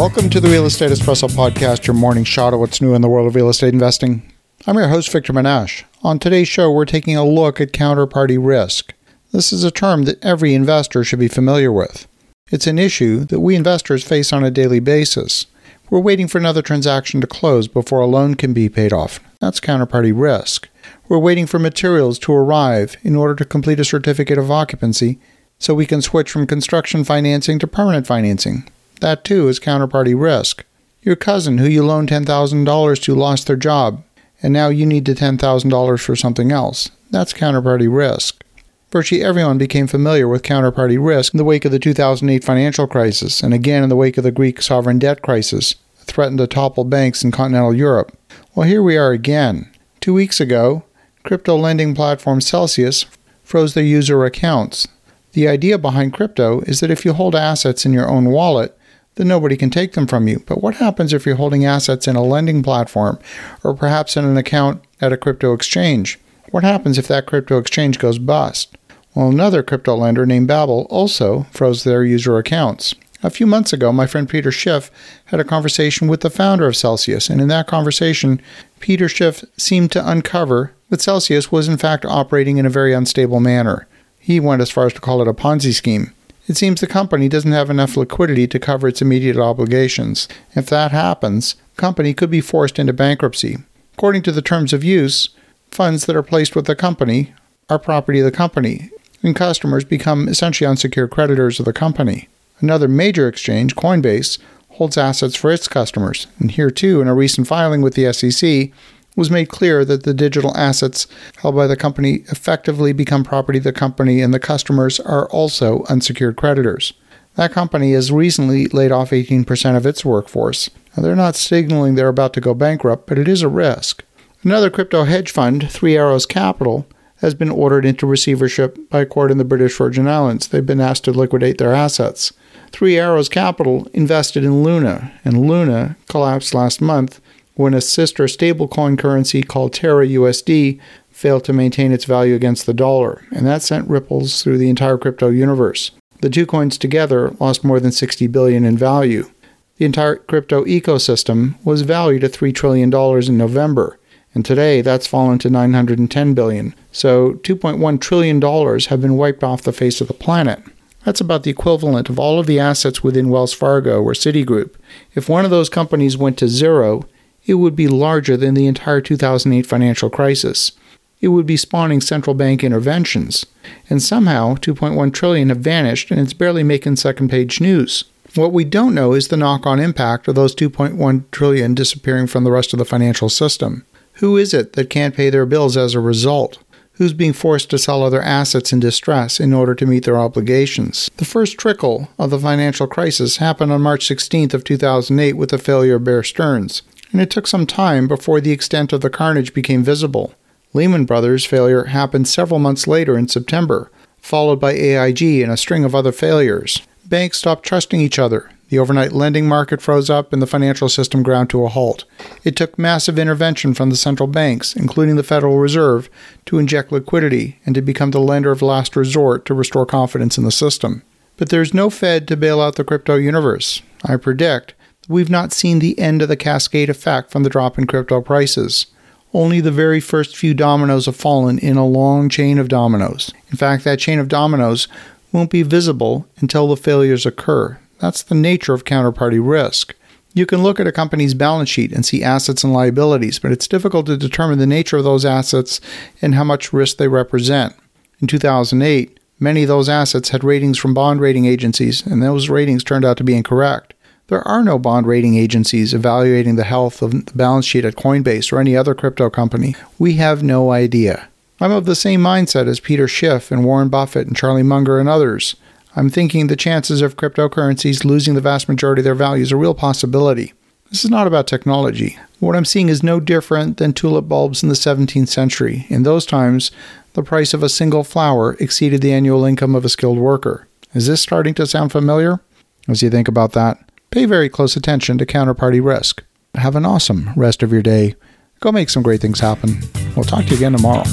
Welcome to the Real Estate Espresso Podcast, your morning shot of what's new in the world of real estate investing. I'm your host, Victor Menasce. On today's show, we're taking a look at counterparty risk. This is a term that every investor should be familiar with. It's an issue that we investors face on a daily basis. We're waiting for another transaction to close before a loan can be paid off. That's counterparty risk. We're waiting for materials to arrive in order to complete a certificate of occupancy so we can switch from construction financing to permanent financing. That too is counterparty risk. Your cousin who you loaned $10,000 to lost their job, and now you need the $10,000 for something else. That's counterparty risk. Virtually everyone became familiar with counterparty risk in the wake of the 2008 financial crisis, and again in the wake of the Greek sovereign debt crisis that threatened to topple banks in continental Europe. Well, here we are again. Two weeks ago, crypto lending platform Celsius froze their user accounts. The idea behind crypto is that if you hold assets in your own wallet, then nobody can take them from you. But what happens if you're holding assets in a lending platform or perhaps in an account at a crypto exchange? What happens if that crypto exchange goes bust? Well, another crypto lender named Babel also froze their user accounts. A few months ago, my friend Peter Schiff had a conversation with the founder of Celsius, and in that conversation, Peter Schiff seemed to uncover that Celsius was in fact operating in a very unstable manner. He went as far as to call it a Ponzi scheme. It seems the company doesn't have enough liquidity to cover its immediate obligations. If that happens, the company could be forced into bankruptcy. According to the terms of use, funds that are placed with the company are property of the company and customers become essentially unsecured creditors of the company. Another major exchange, Coinbase, holds assets for its customers. And here, too, in a recent filing with the SEC, was made clear that the digital assets held by the company effectively become property of the company and the customers are also unsecured creditors. That company has recently laid off 18% of its workforce. Now, they're not signaling they're about to go bankrupt, but it is a risk. Another crypto hedge fund, Three Arrows Capital, has been ordered into receivership by a court in the British Virgin Islands. They've been asked to liquidate their assets. Three Arrows Capital invested in Luna, and Luna collapsed last month when a sister stablecoin currency called Terra USD failed to maintain its value against the dollar, and that sent ripples through the entire crypto universe. The two coins together lost more than 60 billion in value. The entire crypto ecosystem was valued at 3 trillion dollars in November, and today that's fallen to 910 billion. So 2.1 trillion dollars have been wiped off the face of the planet. That's about the equivalent of all of the assets within Wells Fargo or Citigroup. If one of those companies went to zero, it would be larger than the entire 2008 financial crisis. It would be spawning central bank interventions. And somehow 2.1 trillion have vanished and it's barely making second page news. What we don't know is the knock-on impact of those 2.1 trillion disappearing from the rest of the financial system. Who is it that can't pay their bills as a result? Who's being forced to sell other assets in distress in order to meet their obligations? The first trickle of the financial crisis happened on March 16th of 2008 with the failure of Bear Stearns, and it took some time before the extent of the carnage became visible. Lehman Brothers' failure happened several months later in September, followed by AIG and a string of other failures. Banks stopped trusting each other. The overnight lending market froze up and the financial system ground to a halt. It took massive intervention from the central banks, including the Federal Reserve, to inject liquidity and to become the lender of last resort to restore confidence in the system. But there's no Fed to bail out the crypto universe. I predict we've not seen the end of the cascade effect from the drop in crypto prices. Only the very first few dominoes have fallen in a long chain of dominoes. In fact, that chain of dominoes won't be visible until the failures occur. That's the nature of counterparty risk. You can look at a company's balance sheet and see assets and liabilities, but it's difficult to determine the nature of those assets and how much risk they represent. In 2008, many of those assets had ratings from bond rating agencies, and those ratings turned out to be incorrect. There are no bond rating agencies evaluating the health of the balance sheet at Coinbase or any other crypto company. We have no idea. I'm of the same mindset as Peter Schiff and Warren Buffett and Charlie Munger and others. I'm thinking the chances of cryptocurrencies losing the vast majority of their value is a real possibility. This is not about technology. What I'm seeing is no different than tulip bulbs in the 17th century. In those times, the price of a single flower exceeded the annual income of a skilled worker. Is this starting to sound familiar? As you think about that, pay very close attention to counterparty risk. Have an awesome rest of your day. Go make some great things happen. We'll talk to you again tomorrow.